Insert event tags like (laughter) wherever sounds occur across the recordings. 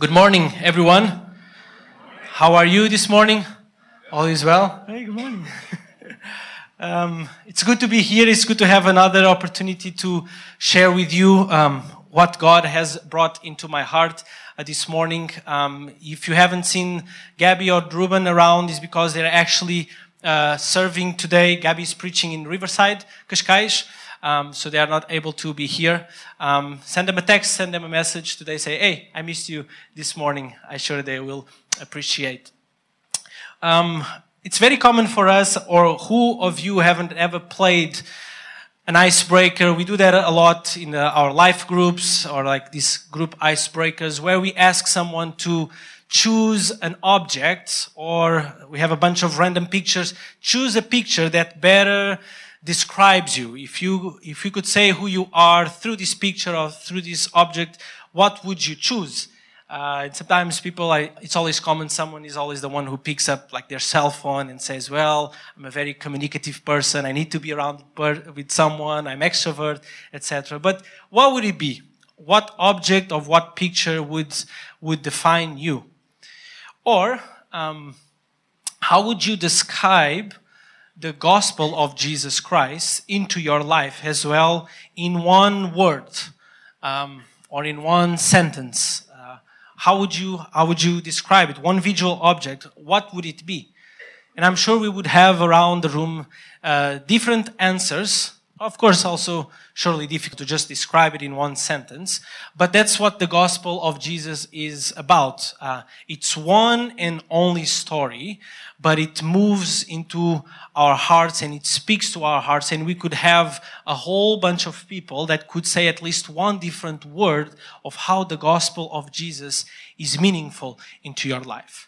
Good morning, everyone. How are you this morning? All is well? Hey, good morning. (laughs) um, it's good to be here. It's good to have another opportunity to share with you um, what God has brought into my heart uh, this morning. Um, if you haven't seen Gabby or Ruben around, it's because they're actually uh, serving today. Gabby is preaching in Riverside, Cascais um, so they are not able to be here. Um, send them a text, send them a message today. Say, hey, I missed you this morning. I'm sure they will appreciate. Um, it's very common for us, or who of you haven't ever played an icebreaker? We do that a lot in our life groups or like these group icebreakers where we ask someone to choose an object or we have a bunch of random pictures. Choose a picture that better describes you. If you, if you could say who you are through this picture or through this object, what would you choose? Uh, sometimes people, I, it's always common, someone is always the one who picks up like their cell phone and says, well, I'm a very communicative person. I need to be around with someone. I'm extrovert, etc. But what would it be? What object of what picture would, would define you? Or, um, how would you describe the gospel of Jesus Christ into your life as well in one word um, or in one sentence? Uh, how would you how would you describe it? One visual object. What would it be? And I'm sure we would have around the room uh, different answers. Of course, also surely difficult to just describe it in one sentence, but that's what the gospel of Jesus is about. Uh, it's one and only story, but it moves into our hearts and it speaks to our hearts, and we could have a whole bunch of people that could say at least one different word of how the gospel of Jesus is meaningful into your life.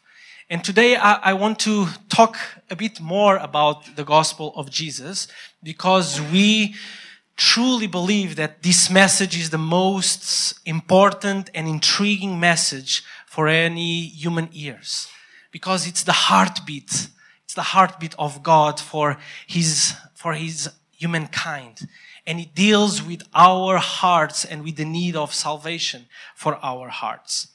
And today I, I, want to talk a bit more about the gospel of Jesus because we truly believe that this message is the most important and intriguing message for any human ears because it's the heartbeat it's the heartbeat of God for his for his humankind. And it deals with our hearts and with the need of salvation for our hearts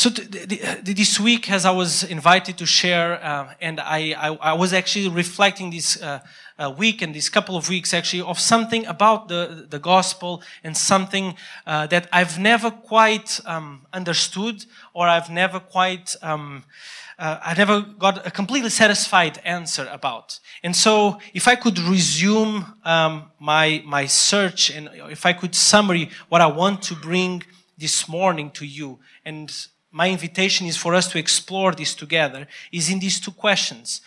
so this week, as I was invited to share, uh, and I, I, I, was actually reflecting this uh, uh, week and these couple of weeks actually of something about the, the gospel and something uh, that I've never quite um, understood or I've never quite um, uh, I never got a completely satisfied answer about. And so, if I could resume um, my my search and if I could summary what I want to bring this morning to you and my invitation is for us to explore this together, is in these two questions.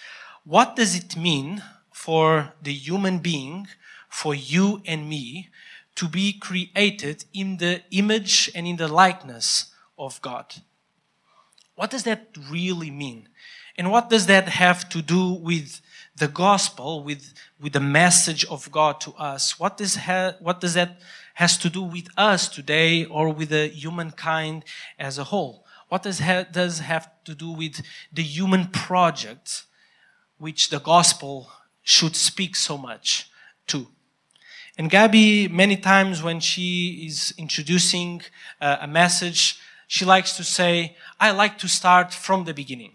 What does it mean for the human being, for you and me, to be created in the image and in the likeness of God? What does that really mean? And what does that have to do with the gospel, with, with the message of God to us? What does, ha- what does that has to do with us today or with the humankind as a whole? What does, ha- does have to do with the human project which the gospel should speak so much to? And Gabby, many times when she is introducing uh, a message, she likes to say, I like to start from the beginning.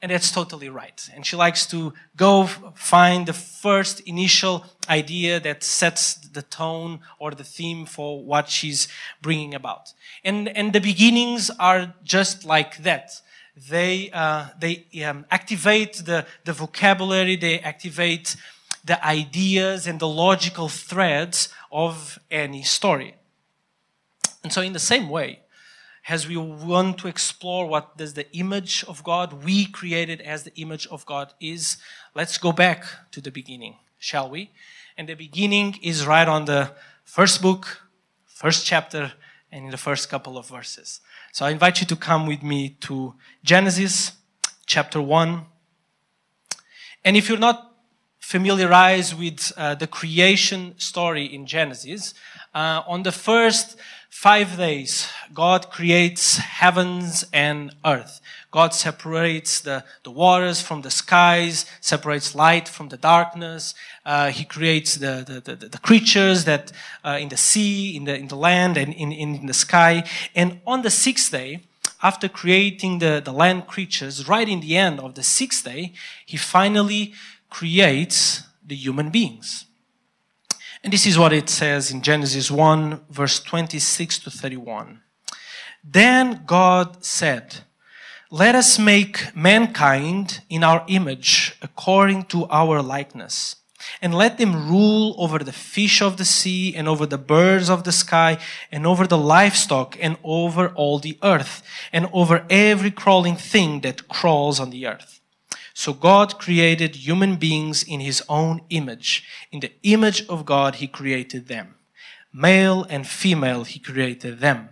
And that's totally right. And she likes to go find the first initial idea that sets the tone or the theme for what she's bringing about. And, and the beginnings are just like that. They, uh, they um, activate the, the vocabulary, they activate the ideas and the logical threads of any story. And so in the same way, as we want to explore what does the image of God we created as the image of God is, let's go back to the beginning, shall we? And the beginning is right on the first book, first chapter, and in the first couple of verses. So I invite you to come with me to Genesis chapter 1. And if you're not familiarize with uh, the creation story in Genesis, uh, on the first five days, God creates heavens and earth. God separates the, the waters from the skies, separates light from the darkness. Uh, he creates the, the, the, the creatures that uh, in the sea, in the, in the land, and in, in the sky. And on the sixth day, after creating the, the land creatures, right in the end of the sixth day, he finally creates the human beings. And this is what it says in Genesis 1, verse 26 to 31. Then God said, Let us make mankind in our image, according to our likeness. And let them rule over the fish of the sea, and over the birds of the sky, and over the livestock, and over all the earth, and over every crawling thing that crawls on the earth. So God created human beings in his own image. In the image of God, he created them. Male and female, he created them.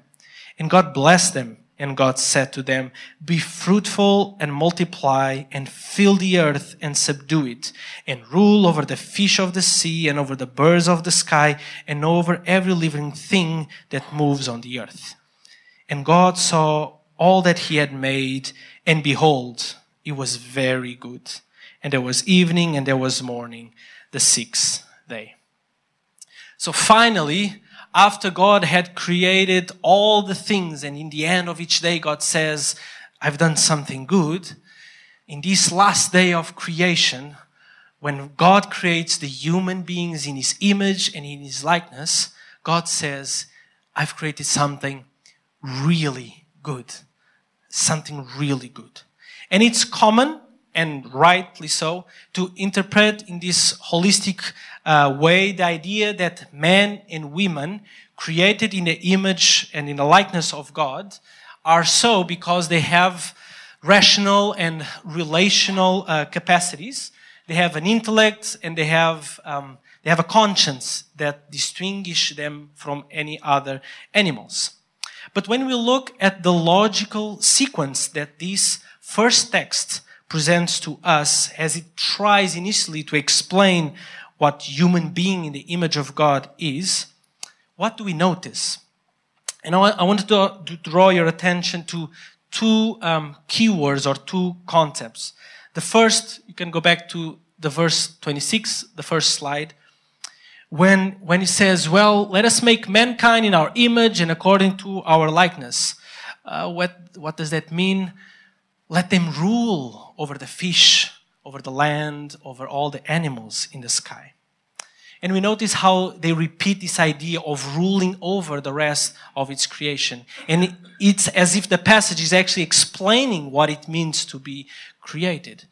And God blessed them. And God said to them, Be fruitful and multiply and fill the earth and subdue it and rule over the fish of the sea and over the birds of the sky and over every living thing that moves on the earth. And God saw all that he had made and behold, it was very good. And there was evening and there was morning, the sixth day. So finally, after God had created all the things, and in the end of each day, God says, I've done something good. In this last day of creation, when God creates the human beings in His image and in His likeness, God says, I've created something really good. Something really good. And it's common, and rightly so, to interpret in this holistic uh, way the idea that men and women created in the image and in the likeness of God are so because they have rational and relational uh, capacities. They have an intellect and they have um, they have a conscience that distinguish them from any other animals. But when we look at the logical sequence that these first text presents to us as it tries initially to explain what human being in the image of God is, what do we notice? And I wanted to, draw your attention to two um, keywords or two concepts. The first, you can go back to the verse 26, the first slide, when, when it says, Well, let us make mankind in our image and according to our likeness. Uh, what, what does that mean? Let them rule over the fish, over the land, over all the animals in the sky. And we notice how they repeat this idea of ruling over the rest of its creation. And it's as if the passage is actually explaining what it means to be created.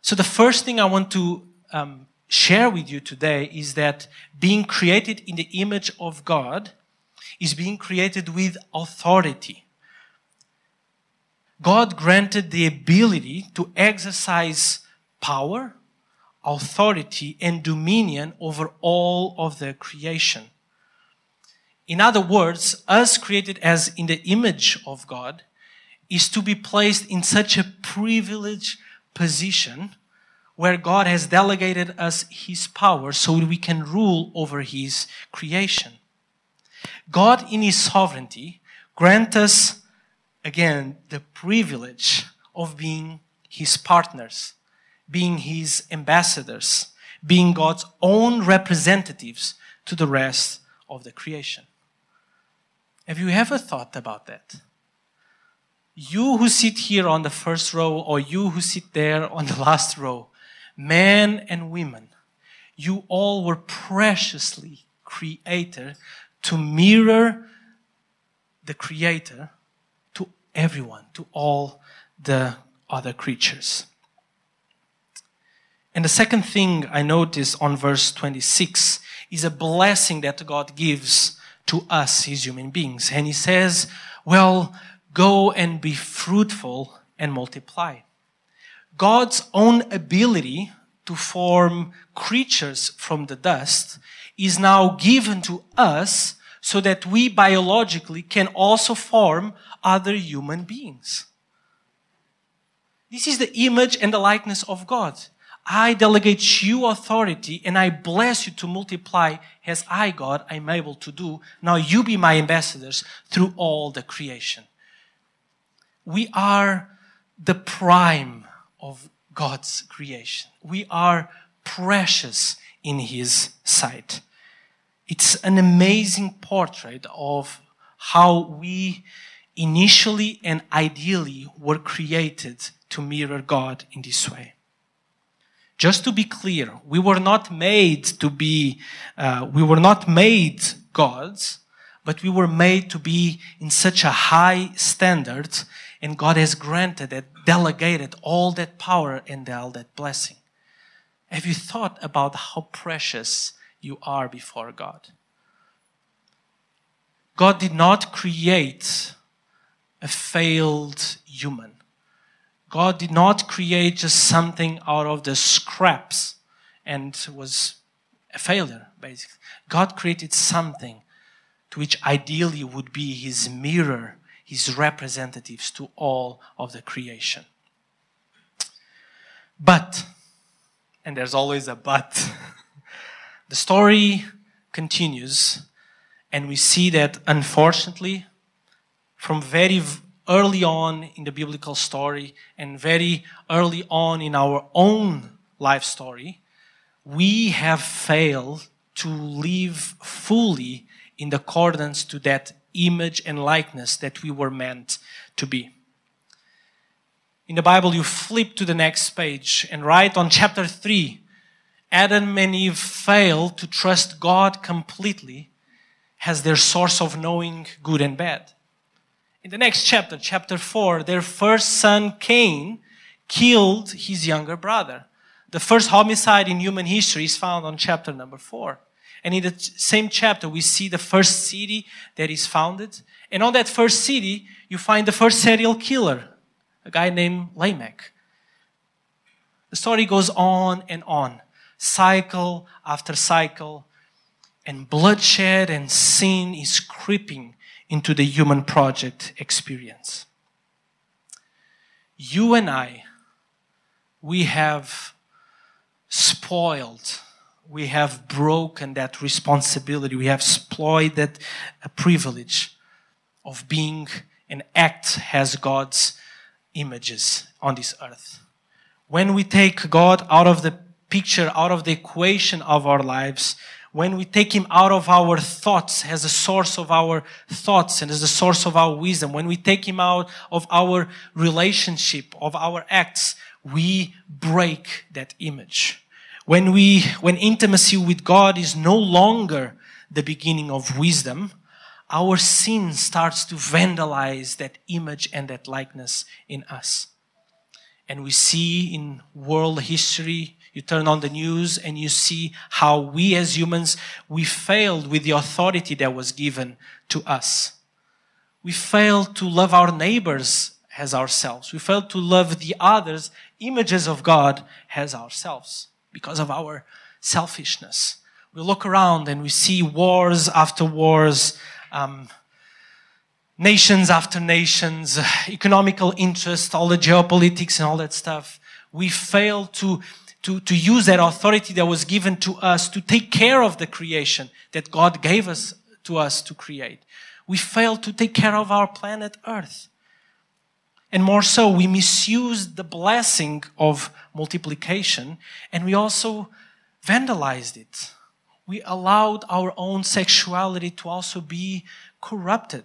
So the first thing I want to um, share with you today is that being created in the image of God is being created with authority. God granted the ability to exercise power, authority, and dominion over all of the creation. In other words, us created as in the image of God is to be placed in such a privileged position where God has delegated us His power so we can rule over His creation. God, in His sovereignty, grant us again, the privilege of being his partners, being his ambassadors, being God's own representatives to the rest of the creation. Have you ever thought about that? You who sit here on the first row, or you who sit there on the (laughs) last row, men and women, you all were preciously created to mirror the Creator everyone, to all the other creatures. And the second thing I notice on verse 26 is a blessing that God gives to us, his human beings. And he says, Well, go and be fruitful and multiply. God's own ability to form creatures from the dust is now given to us so that we biologically can also form other human beings. This is the image and the likeness of God. I delegate you authority and I bless you to multiply as I, God, am able to do. Now you be my ambassadors through all the creation. We are the prime of God's creation. We are precious in His sight. It's an amazing portrait of how we initially and ideally were created to mirror God in this way. Just to be clear, we were not made to be, uh, we were not made gods, but we were made to be in such a high standard, and God has granted and delegated all that power and all that blessing. Have you thought about how precious you are before God? God did not create a failed human. God did not create just something out of the scraps and was a failure, basically. God created something to which ideally would be his mirror, his representatives to all of the creation. But, and there's always a but, (laughs) the story continues, and we see that unfortunately, from very early on in the biblical story and very early on in our own life story, we have failed to live fully in accordance to that image and likeness that we were meant to be. In the Bible, you flip to the next page and right on chapter 3, Adam and Eve fail to trust God completely as their source of knowing good and bad. In the next chapter, chapter 4, their first son, Cain, killed his younger brother. The first homicide in human history is found on chapter number 4. And in the same chapter, we see the first city that is founded. And on that first city, you find the first serial killer, a guy named Lamech. The story goes on and on, cycle after cycle, and bloodshed and sin is creeping into the human project experience. You and I, we have spoiled, we have broken that responsibility, we have spoiled that uh, privilege of being and act as God's images on this earth. When we take God out of the picture, out of the equation of our lives, when we take him out of our thoughts as a source of our thoughts and as the source of our wisdom, when we take him out of our relationship, of our acts, we break that image. When we, when intimacy with God is no longer the beginning of wisdom, our sin starts to vandalize that image and that likeness in us. And we see in world history, you turn on the news and you see how we as humans, we failed with the authority that was given to us. We failed to love our neighbors as ourselves. We failed to love the others, images of God, as ourselves because of our selfishness. We look around and we see wars after wars, um, nations after nations, (sighs) economical interest, all the geopolitics and all that stuff. We fail to to, to use that authority that was given to us to take care of the creation that God gave us to us to create. We fail to take care of our planet Earth. And more so, we misuse the blessing of multiplication and we also vandalized it. We allowed our own sexuality to also be corrupted.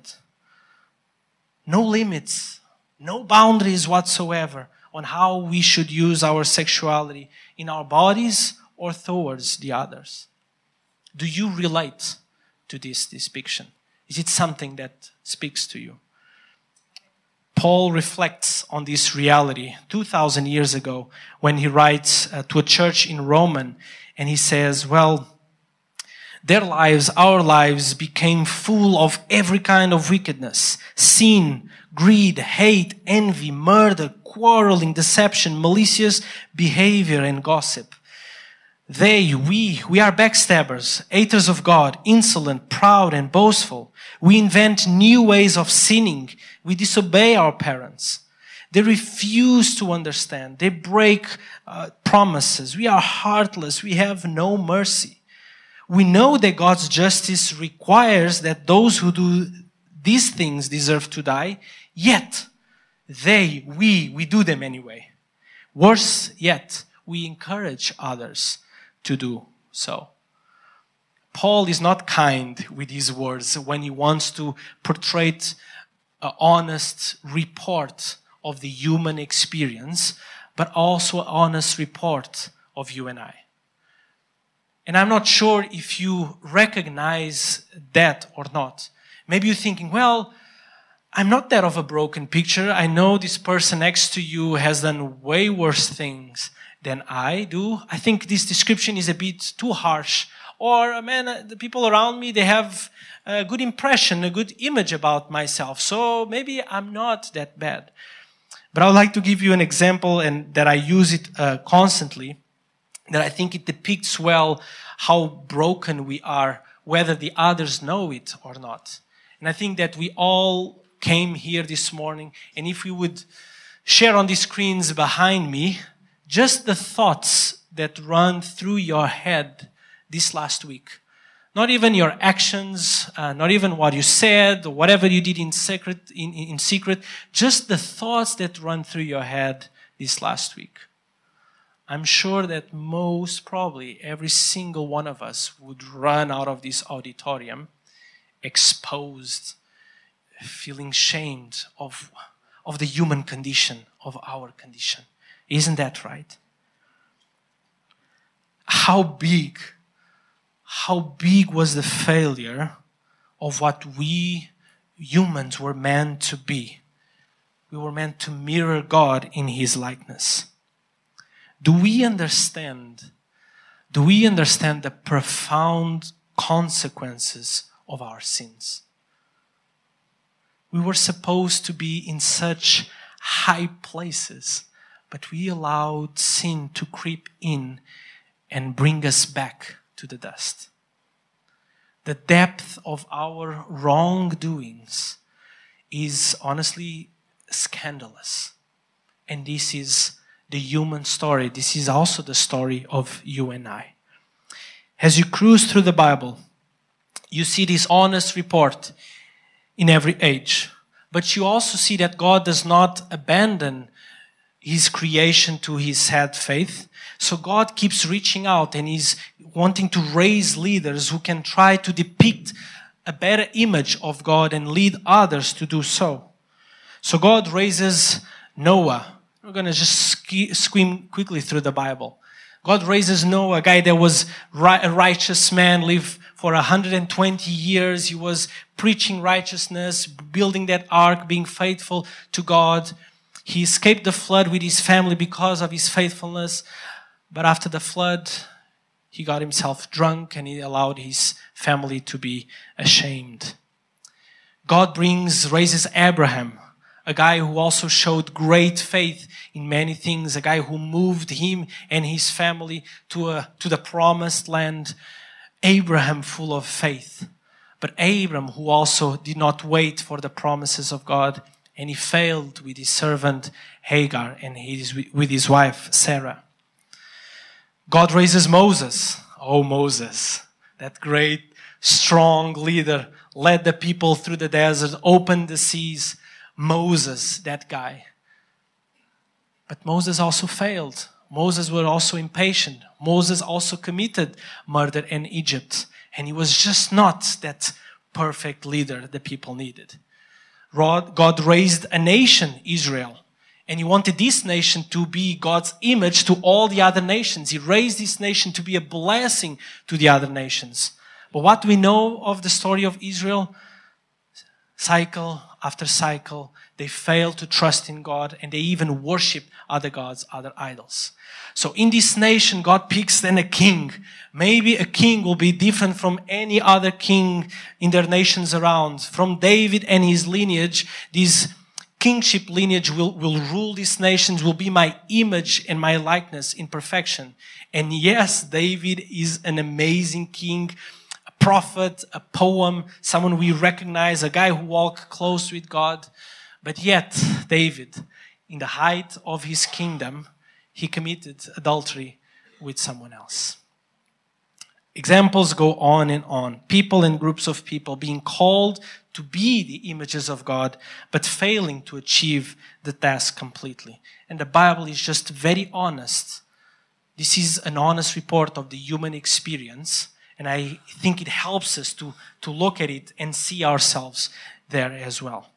No limits, no boundaries whatsoever on how we should use our sexuality in our bodies or towards the others. Do you relate to this depiction? Is it something that speaks to you? Paul reflects on this reality 2,000 years ago when he writes uh, to a church in Roman and he says, Well, their lives, our lives, became full of every kind of wickedness, sin, greed, hate, envy, murder, quarreling, deception, malicious behavior, and gossip. They, we, we are backstabbers, haters of God, insolent, proud, and boastful. We invent new ways of sinning. We disobey our parents. They refuse to understand. They break uh, promises. We are heartless. We have no mercy. We know that God's justice requires that those who do these things deserve to die, yet they, we, we do them anyway. Worse yet, we encourage others to do so. Paul is not kind with his words when he wants to portray an honest report of the human experience, but also an honest report of you and I. And I'm not sure if you recognize that or not. Maybe you're thinking, well, I'm not that of a broken picture. I know this person next to you has done way worse things than I do. I think this description is a bit too harsh. Or, man, the people around me, they have a good impression, a good image about myself. So maybe I'm not that bad. But I would like to give you an example and that I use it uh, constantly, that I think it depicts well how broken we are, whether the others know it or not. And I think that we all came here this morning, and if we would share on the screens behind me just the thoughts that run through your head this last week. Not even your actions, uh, not even what you said, or whatever you did in secret, in, in secret, just the thoughts that run through your head this last week. I'm sure that most probably every single one of us would run out of this auditorium exposed, feeling shamed of, of the human condition, of our condition. Isn't that right? How big how big was the failure of what we humans were meant to be. We were meant to mirror God in His likeness. Do we understand? Do we understand the profound consequences of our sins? We were supposed to be in such high places, but we allowed sin to creep in and bring us back to the dust. The depth of our wrongdoings is honestly scandalous. And this is the human story. This is also the story of you and I. As you cruise through the Bible, you see this honest report in every age. But you also see that God does not abandon his creation to his sad faith. So God keeps reaching out and he's wanting to raise leaders who can try to depict a better image of God and lead others to do so. So God raises Noah. We're going to just ski, skim quickly through the Bible. God raises Noah, a guy that was a righteous man, lived for 120 years. He was preaching righteousness, building that ark, being faithful to God. He escaped the flood with his family because of his faithfulness. But after the flood, he got himself drunk and he allowed his family to be ashamed. God brings, raises Abraham, a guy who also showed great faith in many things, a guy who moved him and his family to, a, to the promised land. Abraham, full of faith. But Abram, who also did not wait for the promises of God, and he failed with his servant Hagar and his, with his wife Sarah. God raises Moses. Oh, Moses, that great, strong leader, led the people through the desert, opened the seas. Moses, that guy. But Moses also failed. Moses was also impatient. Moses also committed murder in Egypt. And he was just not that perfect leader the people needed. God raised a nation, Israel. And he wanted this nation to be God's image to all the other nations. He raised this nation to be a blessing to the other nations. But what we know of the story of Israel, cycle after cycle, they failed to trust in God and they even worship other gods, other idols. So in this nation, God picks then a king. Maybe a king will be different from any other king in their nations around. From David and his lineage, this kingship lineage will, will rule these nations, will be my image and my likeness in perfection. And yes, David is an amazing king, a prophet, a poem, someone we recognize, a guy who walked close with God. But yet, David, in the height of his kingdom, he committed adultery with someone else. Examples go on and on. People and groups of people being called to be the images of God, but failing to achieve the task completely. And the Bible is just very honest. This is an honest report of the human experience, and I think it helps us to, to look at it and see ourselves there as well.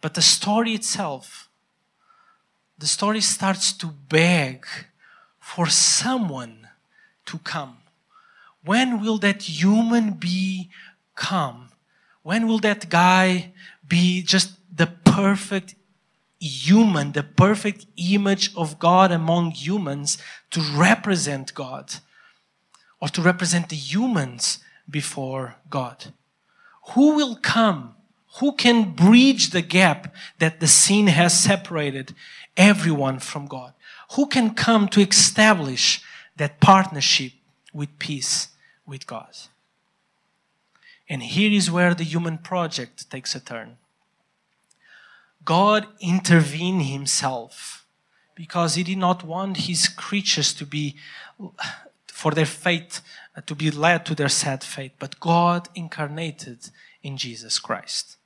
But the story itself, the story starts to beg for someone to come when will that human be come? When will that guy be just the perfect human, the perfect image of God among humans to represent God or to represent the humans before God? Who will come? Who can bridge the gap that the sin has separated everyone from God? Who can come to establish that partnership with peace with God. And here is where the human project takes a turn. God intervened himself because he did not want his creatures to be for their fate to be led to their sad fate but God incarnated in Jesus Christ.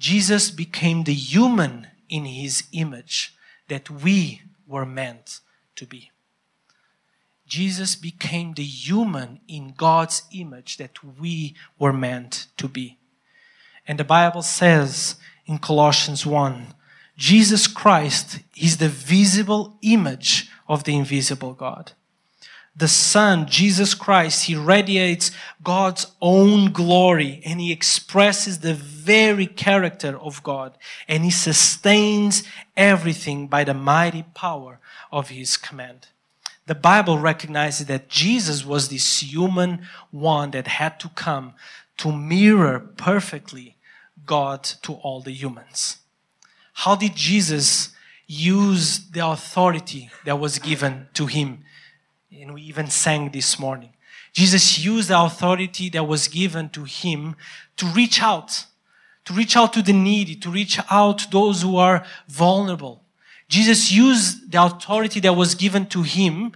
Jesus became the human in his image that we were meant to be. Jesus became the human in God's image that we were meant to be. And the Bible says in Colossians 1 Jesus Christ is the visible image of the invisible God. The Son, Jesus Christ, He radiates God's own glory and He expresses the very character of God and He sustains everything by the mighty power of His command the Bible recognizes that Jesus was this human one that had to come to mirror perfectly God to all the humans. How did Jesus use the authority that was given to him? And we even sang this morning. Jesus used the authority that was given to him to reach out, to reach out to the needy, to reach out to those who are vulnerable. Jesus used the authority that was given to him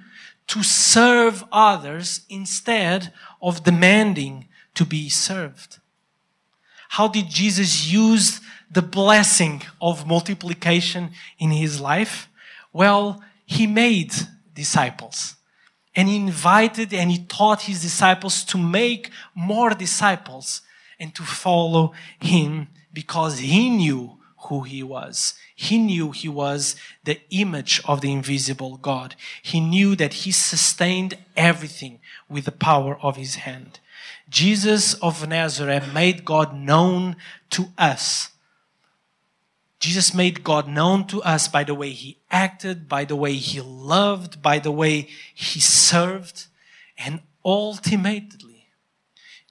to serve others instead of demanding to be served. How did Jesus use the blessing of multiplication in his life? Well, he made disciples and he invited and he taught his disciples to make more disciples and to follow him because he knew who he was. He knew he was the image of the invisible God. He knew that he sustained everything with the power of his hand. Jesus of Nazareth made God known to us. Jesus made God known to us by the way he acted, by the way he loved, by the way he served, and ultimately,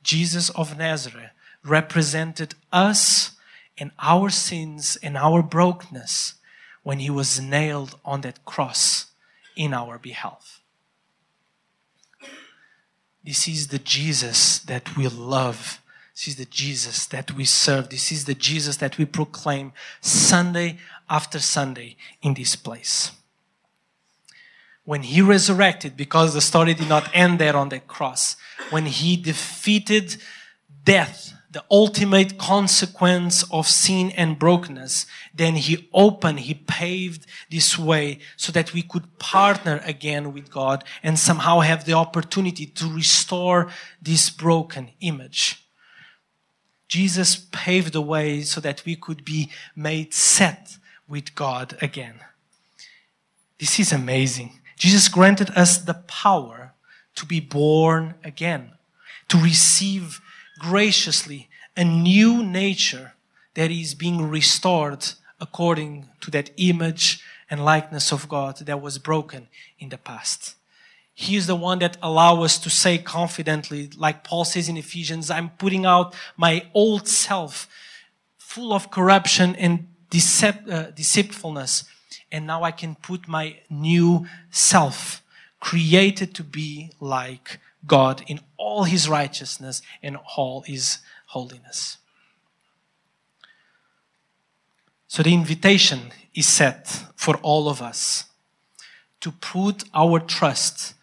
Jesus of Nazareth represented us and our sins and our brokenness when he was nailed on that cross in our behalf. This is the Jesus that we love. This is the Jesus that we serve. This is the Jesus that we proclaim Sunday after Sunday in this place. When he resurrected, because the story did not end there on the cross, when he defeated death the ultimate consequence of sin and brokenness, then he opened, he paved this way so that we could partner again with God and somehow have the opportunity to restore this broken image. Jesus paved the way so that we could be made set with God again. This is amazing. Jesus granted us the power to be born again, to receive graciously a new nature that is being restored according to that image and likeness of God that was broken in the past. He is the one that allows us to say confidently, like Paul says in Ephesians, I'm putting out my old self full of corruption and decep- uh, deceitfulness. And now I can put my new self created to be like God in all his righteousness and all his holiness. So the invitation is set for all of us to put our trust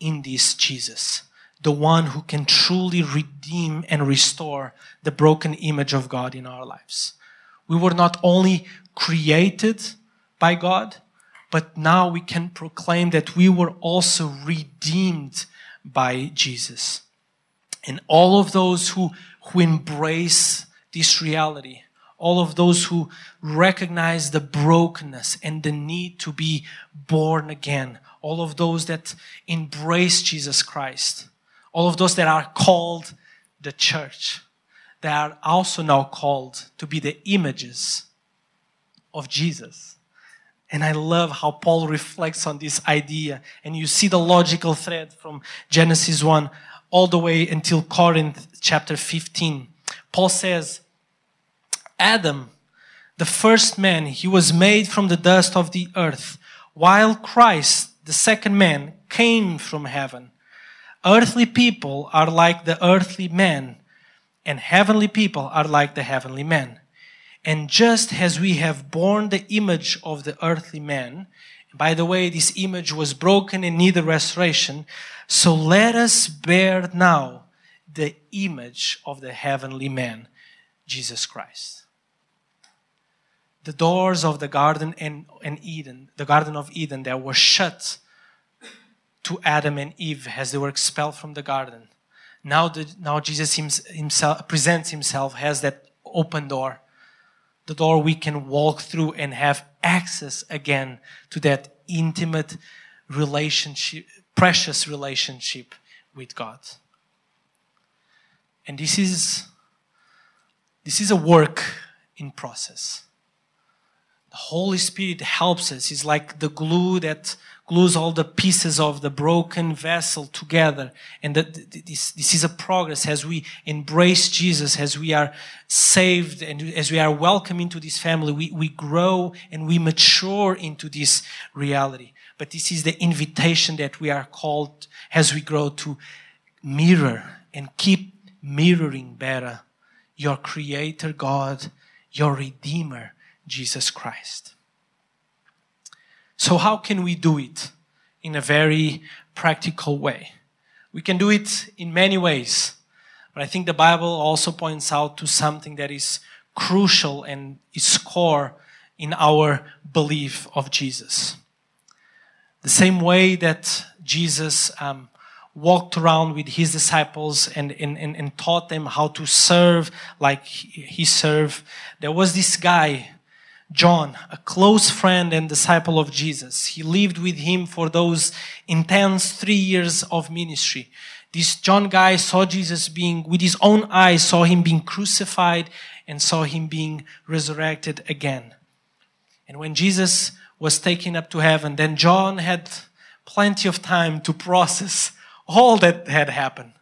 in this Jesus, the one who can truly redeem and restore the broken image of God in our lives. We were not only created by God, but now we can proclaim that we were also redeemed by Jesus. And all of those who, who embrace this reality, all of those who recognize the brokenness and the need to be born again, all of those that embrace Jesus Christ, all of those that are called the church, they are also now called to be the images of Jesus. And I love how Paul reflects on this idea. And you see the logical thread from Genesis 1 all the way until Corinth chapter 15. Paul says, Adam, the first man, he was made from the dust of the earth, while Christ, the second man, came from heaven. Earthly people are like the earthly man, and heavenly people are like the heavenly man. And just as we have borne the image of the earthly man, by the way, this image was broken and needed restoration, so let us bear now the image of the heavenly man, Jesus Christ the doors of the garden and, and Eden, the Garden of Eden, that were shut to Adam and Eve as they were expelled from the garden. Now, the, now Jesus himself presents himself as that open door, the door we can walk through and have access again to that intimate relationship, precious relationship with God. And this is this is a work in process. Holy Spirit helps us. He's like the glue that glues all the pieces of the broken vessel together. And that this, this is a progress as we embrace Jesus, as we are saved and as we are welcome into this family, we, we grow and we mature into this reality. But this is the invitation that we are called as we grow to mirror and keep mirroring better your creator God, your redeemer, Jesus Christ. So, how can we do it in a very practical way? We can do it in many ways, but I think the Bible also points out to something that is crucial and is core in our belief of Jesus. The same way that Jesus um, walked around with his disciples and, and, and, and, taught them how to serve like he served, there was this guy John, a close friend and disciple of Jesus. He lived with him for those intense three years of ministry. This John guy saw Jesus being, with his own eyes, saw him being crucified and saw him being resurrected again. And when Jesus was taken up to heaven, then John had plenty of time to process all that had happened.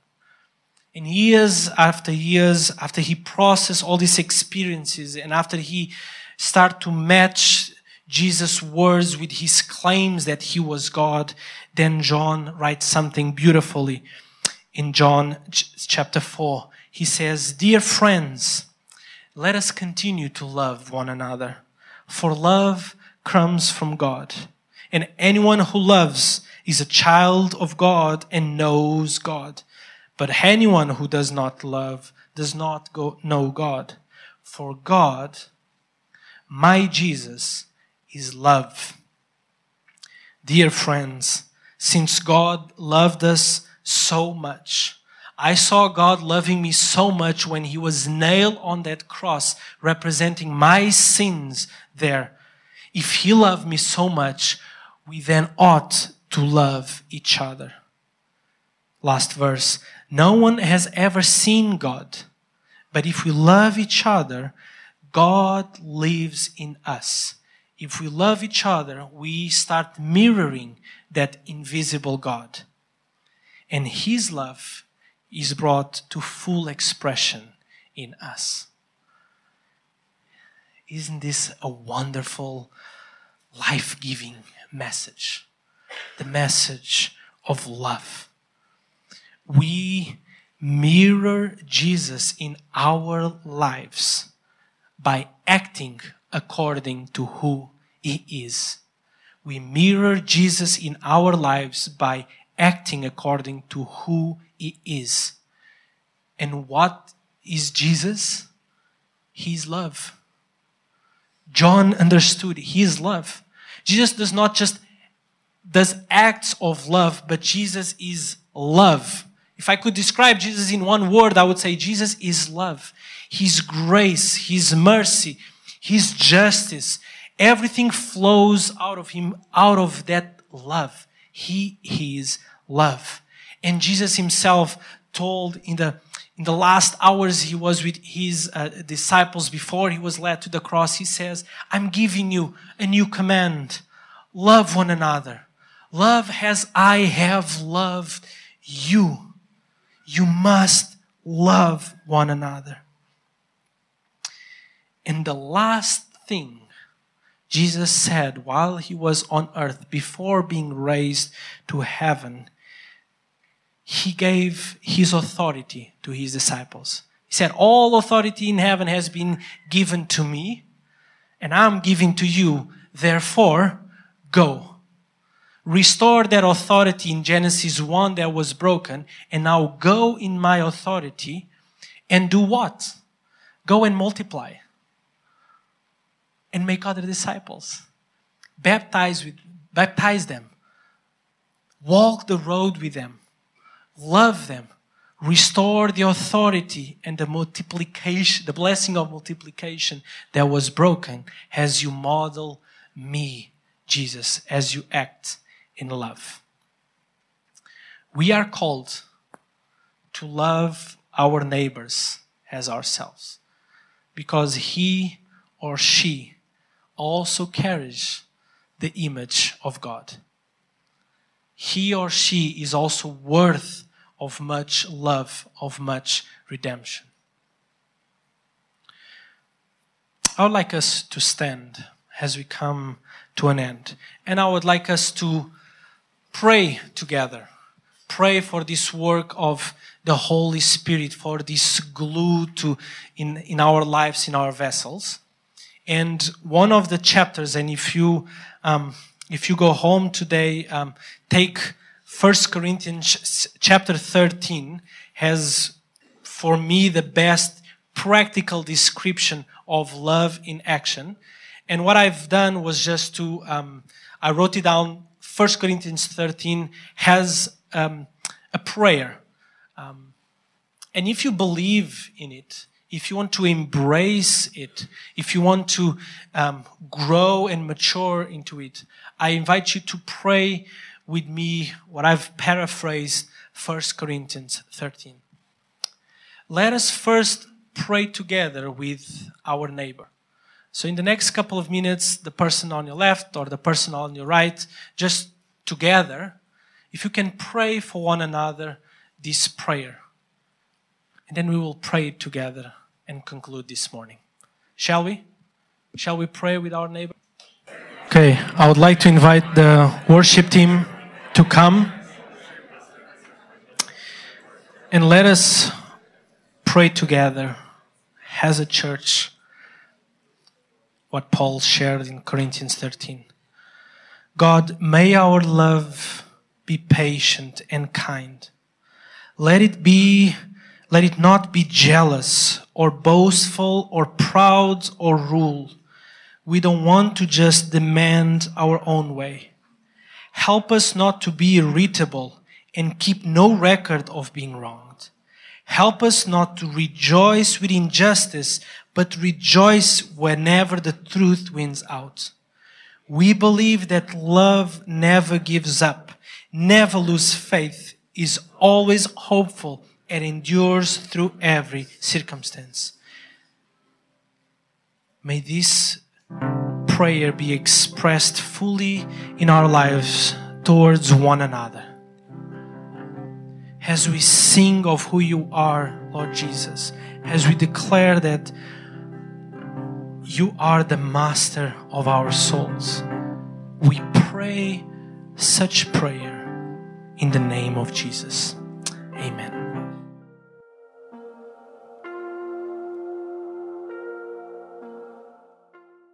And years after years, after he processed all these experiences and after he start to match Jesus' words with his claims that he was God, then John writes something beautifully in John chapter 4. He says, Dear friends, let us continue to love one another, for love comes from God. And anyone who loves is a child of God and knows God. But anyone who does not love does not go, know God, for God my Jesus is love. Dear friends, since God loved us so much, I saw God loving me so much when He was nailed on that cross, representing my sins there. If He loved me so much, we then ought to love each other. Last verse. No one has ever seen God, but if we love each other, God lives in us. If we love each other, we start mirroring that invisible God. And His love is brought to full expression in us. Isn't this a wonderful, life giving message? The message of love. We mirror Jesus in our lives by acting according to who He is. We mirror Jesus in our lives by acting according to who He is. And what is Jesus? He's love. John understood He is love. Jesus does not just does acts of love, but Jesus is love. If I could describe Jesus in one word, I would say Jesus is love. His grace, His mercy, His justice, everything flows out of Him, out of that love. He is love. And Jesus Himself told in the in the last hours he was with his uh, disciples before he was led to the cross, he says, I'm giving you a new command. Love one another. Love as I have loved you. You must love one another. And the last thing Jesus said while he was on earth, before being raised to heaven, he gave his authority to his disciples. He said, All authority in heaven has been given to me, and I'm giving to you. Therefore, go. Restore that authority in Genesis 1 that was broken, and now go in my authority and do what? Go and multiply and make other disciples. Baptize with baptize them. Walk the road with them love them, restore the authority and the multiplication, the blessing of multiplication that was broken as you model me, Jesus, as you act in love. We are called to love our neighbors as ourselves because he or she also carries the image of God. He or she is also worth of much love, of much redemption. I would like us to stand as we come to an end. And I would like us to pray together. Pray for this work of the Holy Spirit, for this glue to in, in our lives, in our vessels. And one of the chapters, and if you um, if you go home today, um, take 1 Corinthians chapter 13 has, for me, the best practical description of love in action. And what I've done was just to, um, I wrote it down. 1 Corinthians 13 has um, a prayer. Um, and if you believe in it, if you want to embrace it, if you want to um, grow and mature into it, I invite you to pray with me what I've paraphrased 1 Corinthians 13. Let us first pray together with our neighbor. So, in the next couple of minutes, the person on your left or the person on your right, just together, if you can pray for one another this prayer. And then we will pray together and conclude this morning. Shall we? Shall we pray with our neighbor? Okay, I would like to invite the worship team to come and let us pray together as a church what Paul shared in Corinthians 13. God, may our love be patient and kind. Let it be, let it not be jealous or boastful or proud or rule. We don't want to just demand our own way. Help us not to be irritable and keep no record of being wronged. Help us not to rejoice with injustice, but rejoice whenever the truth wins out. We believe that love never gives up, never loses faith, is always hopeful, and endures through every circumstance. May this prayer be expressed fully in our lives towards one another. As we sing of who you are, Lord Jesus, as we declare that you are the master of our souls, we pray such prayer in the name of Jesus.